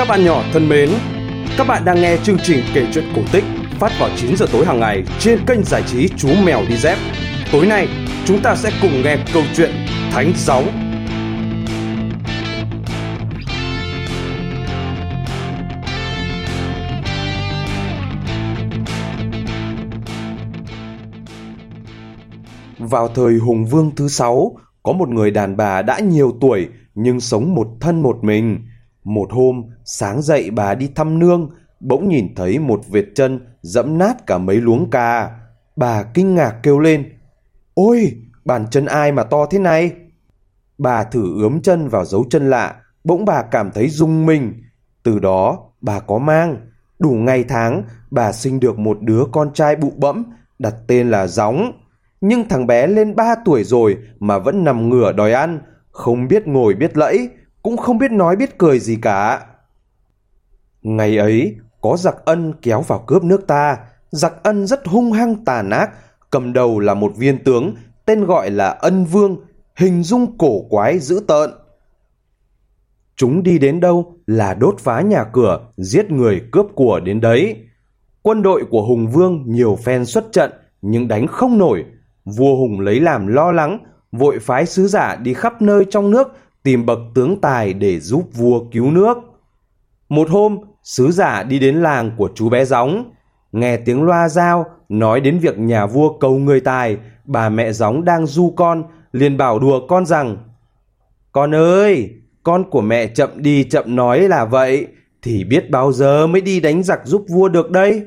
Các bạn nhỏ thân mến, các bạn đang nghe chương trình kể chuyện cổ tích phát vào 9 giờ tối hàng ngày trên kênh giải trí Chú Mèo Đi Dép. Tối nay, chúng ta sẽ cùng nghe câu chuyện Thánh Gióng. Vào thời Hùng Vương thứ sáu, có một người đàn bà đã nhiều tuổi nhưng sống một thân một mình. Một hôm, sáng dậy bà đi thăm nương, bỗng nhìn thấy một vệt chân dẫm nát cả mấy luống cà. Bà kinh ngạc kêu lên, Ôi, bàn chân ai mà to thế này? Bà thử ướm chân vào dấu chân lạ, bỗng bà cảm thấy rung mình. Từ đó, bà có mang. Đủ ngày tháng, bà sinh được một đứa con trai bụ bẫm, đặt tên là Gióng. Nhưng thằng bé lên 3 tuổi rồi mà vẫn nằm ngửa đòi ăn, không biết ngồi biết lẫy, cũng không biết nói biết cười gì cả. Ngày ấy, có giặc ân kéo vào cướp nước ta, giặc ân rất hung hăng tàn ác, cầm đầu là một viên tướng tên gọi là ân vương, hình dung cổ quái dữ tợn. Chúng đi đến đâu là đốt phá nhà cửa, giết người cướp của đến đấy. Quân đội của Hùng Vương nhiều phen xuất trận nhưng đánh không nổi. Vua Hùng lấy làm lo lắng, vội phái sứ giả đi khắp nơi trong nước tìm bậc tướng tài để giúp vua cứu nước. Một hôm, sứ giả đi đến làng của chú bé Gióng, nghe tiếng loa dao nói đến việc nhà vua cầu người tài, bà mẹ Gióng đang du con, liền bảo đùa con rằng Con ơi, con của mẹ chậm đi chậm nói là vậy, thì biết bao giờ mới đi đánh giặc giúp vua được đây.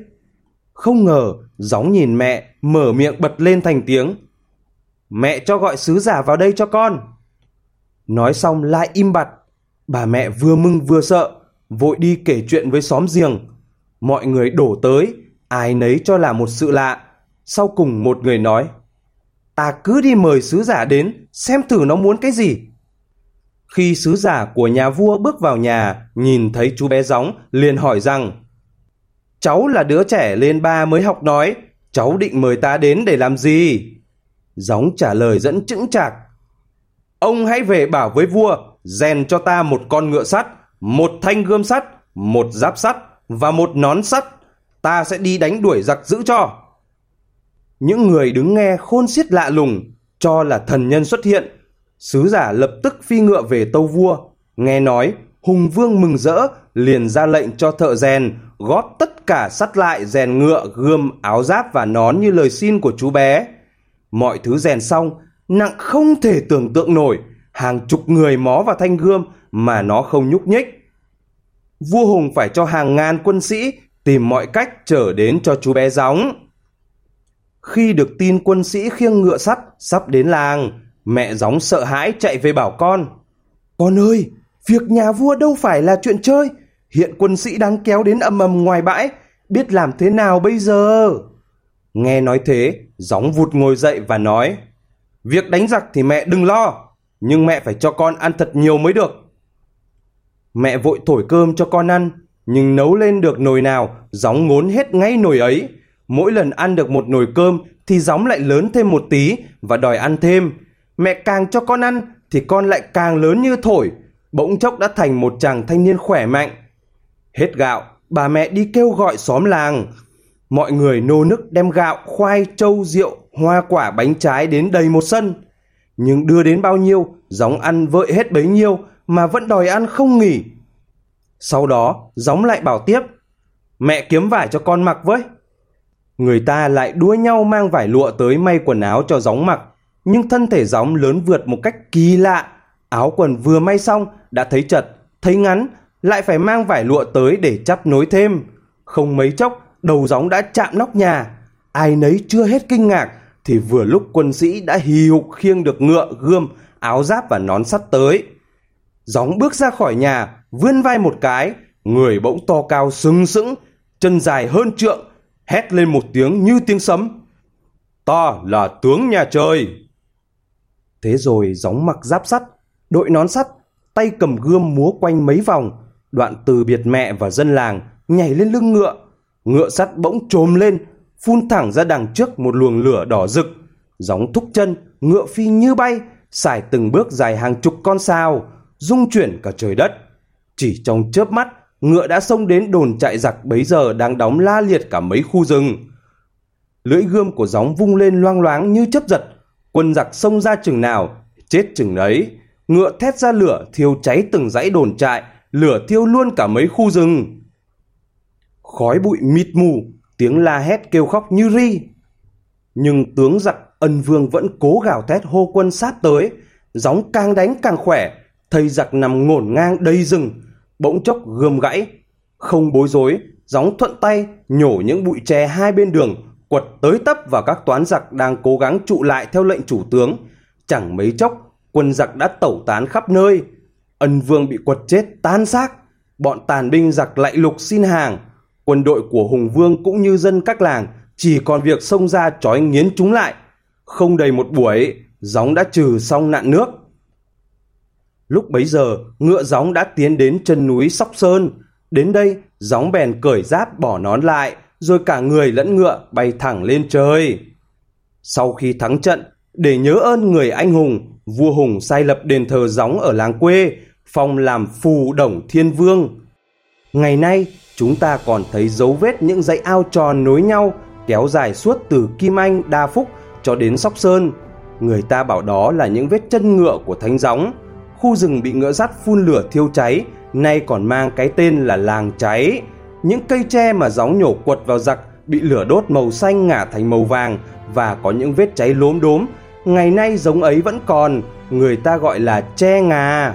Không ngờ, Gióng nhìn mẹ, mở miệng bật lên thành tiếng. Mẹ cho gọi sứ giả vào đây cho con. Nói xong lại im bặt. Bà mẹ vừa mừng vừa sợ, vội đi kể chuyện với xóm giềng. Mọi người đổ tới, ai nấy cho là một sự lạ. Sau cùng một người nói, ta cứ đi mời sứ giả đến, xem thử nó muốn cái gì. Khi sứ giả của nhà vua bước vào nhà, nhìn thấy chú bé gióng, liền hỏi rằng, cháu là đứa trẻ lên ba mới học nói, cháu định mời ta đến để làm gì? Gióng trả lời dẫn chững chạc, Ông hãy về bảo với vua, rèn cho ta một con ngựa sắt, một thanh gươm sắt, một giáp sắt và một nón sắt. Ta sẽ đi đánh đuổi giặc giữ cho. Những người đứng nghe khôn xiết lạ lùng, cho là thần nhân xuất hiện. Sứ giả lập tức phi ngựa về tâu vua. Nghe nói, Hùng Vương mừng rỡ, liền ra lệnh cho thợ rèn, góp tất cả sắt lại rèn ngựa, gươm, áo giáp và nón như lời xin của chú bé. Mọi thứ rèn xong, nặng không thể tưởng tượng nổi, hàng chục người mó vào thanh gươm mà nó không nhúc nhích. Vua Hùng phải cho hàng ngàn quân sĩ tìm mọi cách trở đến cho chú bé gióng. Khi được tin quân sĩ khiêng ngựa sắt sắp đến làng, mẹ gióng sợ hãi chạy về bảo con. Con ơi, việc nhà vua đâu phải là chuyện chơi, hiện quân sĩ đang kéo đến ầm ầm ngoài bãi, biết làm thế nào bây giờ? Nghe nói thế, gióng vụt ngồi dậy và nói, Việc đánh giặc thì mẹ đừng lo, nhưng mẹ phải cho con ăn thật nhiều mới được. Mẹ vội thổi cơm cho con ăn, nhưng nấu lên được nồi nào, gióng ngốn hết ngay nồi ấy. Mỗi lần ăn được một nồi cơm thì gióng lại lớn thêm một tí và đòi ăn thêm. Mẹ càng cho con ăn thì con lại càng lớn như thổi, bỗng chốc đã thành một chàng thanh niên khỏe mạnh. Hết gạo, bà mẹ đi kêu gọi xóm làng. Mọi người nô nức đem gạo, khoai, trâu, rượu hoa quả bánh trái đến đầy một sân. Nhưng đưa đến bao nhiêu, gióng ăn vợi hết bấy nhiêu mà vẫn đòi ăn không nghỉ. Sau đó, gióng lại bảo tiếp, mẹ kiếm vải cho con mặc với. Người ta lại đua nhau mang vải lụa tới may quần áo cho gióng mặc, nhưng thân thể gióng lớn vượt một cách kỳ lạ. Áo quần vừa may xong đã thấy chật, thấy ngắn, lại phải mang vải lụa tới để chắp nối thêm. Không mấy chốc, đầu gióng đã chạm nóc nhà. Ai nấy chưa hết kinh ngạc thì vừa lúc quân sĩ đã hì hục khiêng được ngựa, gươm, áo giáp và nón sắt tới. Gióng bước ra khỏi nhà, vươn vai một cái, người bỗng to cao sừng sững, chân dài hơn trượng, hét lên một tiếng như tiếng sấm. Ta là tướng nhà trời. Thế rồi gióng mặc giáp sắt, đội nón sắt, tay cầm gươm múa quanh mấy vòng, đoạn từ biệt mẹ và dân làng, nhảy lên lưng ngựa. Ngựa sắt bỗng trồm lên, phun thẳng ra đằng trước một luồng lửa đỏ rực. Gióng thúc chân, ngựa phi như bay, xài từng bước dài hàng chục con sao, rung chuyển cả trời đất. Chỉ trong chớp mắt, ngựa đã xông đến đồn trại giặc bấy giờ đang đóng la liệt cả mấy khu rừng. Lưỡi gươm của gióng vung lên loang loáng như chấp giật, quân giặc xông ra chừng nào, chết chừng đấy. Ngựa thét ra lửa thiêu cháy từng dãy đồn trại, lửa thiêu luôn cả mấy khu rừng. Khói bụi mịt mù, tiếng la hét kêu khóc như ri. Nhưng tướng giặc ân vương vẫn cố gào thét hô quân sát tới, gióng càng đánh càng khỏe, thầy giặc nằm ngổn ngang đầy rừng, bỗng chốc gươm gãy. Không bối rối, gióng thuận tay nhổ những bụi tre hai bên đường, quật tới tấp vào các toán giặc đang cố gắng trụ lại theo lệnh chủ tướng. Chẳng mấy chốc, quân giặc đã tẩu tán khắp nơi. Ân vương bị quật chết tan xác, bọn tàn binh giặc lại lục xin hàng. Quân đội của Hùng Vương cũng như dân các làng chỉ còn việc xông ra trói nghiến chúng lại. Không đầy một buổi, gióng đã trừ xong nạn nước. Lúc bấy giờ, ngựa gióng đã tiến đến chân núi Sóc Sơn. Đến đây, gióng bèn cởi giáp bỏ nón lại, rồi cả người lẫn ngựa bay thẳng lên trời. Sau khi thắng trận, để nhớ ơn người anh hùng, vua Hùng sai lập đền thờ gióng ở làng quê, phong làm phù đồng thiên vương. Ngày nay, chúng ta còn thấy dấu vết những dãy ao tròn nối nhau kéo dài suốt từ Kim Anh, Đa Phúc cho đến Sóc Sơn. Người ta bảo đó là những vết chân ngựa của thánh gióng. Khu rừng bị ngựa sắt phun lửa thiêu cháy, nay còn mang cái tên là làng cháy. Những cây tre mà gióng nhổ quật vào giặc bị lửa đốt màu xanh ngả thành màu vàng và có những vết cháy lốm đốm. Ngày nay giống ấy vẫn còn, người ta gọi là tre ngà.